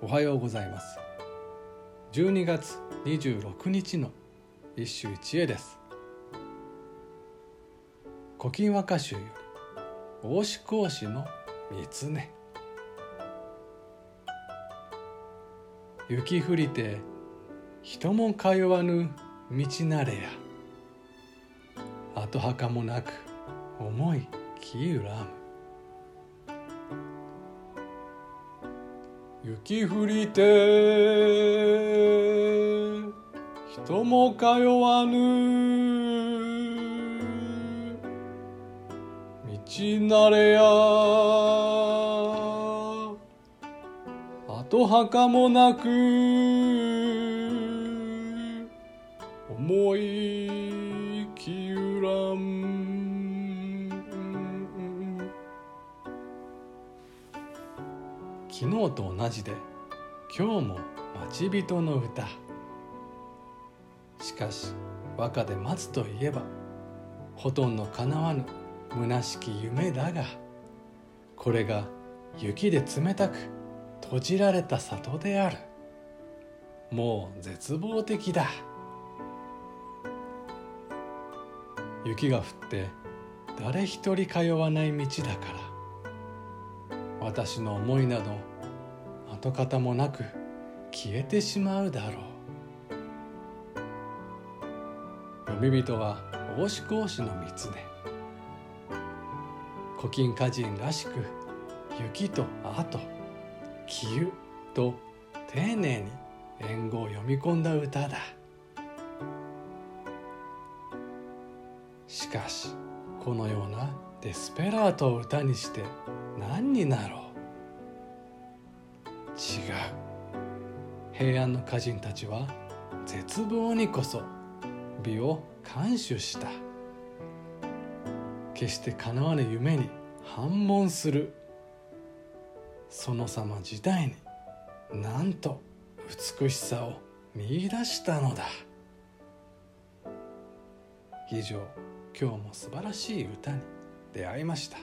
おはようございます。12月26日の一首一会です。古今和歌集より大志講師の三根雪降りて人も通わぬ道なれや。跡墓もなく重い木揺らむ。雪降りて人も通わぬ。道なれや跡墓もなく重い木揺らむ昨日と同じで今日も待ち人の歌。しかし和歌で待つといえばほとんどかなわぬ虚しき夢だがこれが雪で冷たく閉じられた里である。もう絶望的だ。雪が降って誰一人通わない道だから。私の思いなど跡形もなく消えてしまうだろう。読み人は大志講師の三つね古今歌人らしく雪と跡気湯と丁寧に縁語を読み込んだ歌だ。しかしこのようなデスペラートを歌にして何になろう。平安の歌人たちは絶望にこそ美を感守した。決してかなわぬ夢に反問する。その様自体になんと美しさを見いだしたのだ。以上今日も素晴らしい歌に出会いました。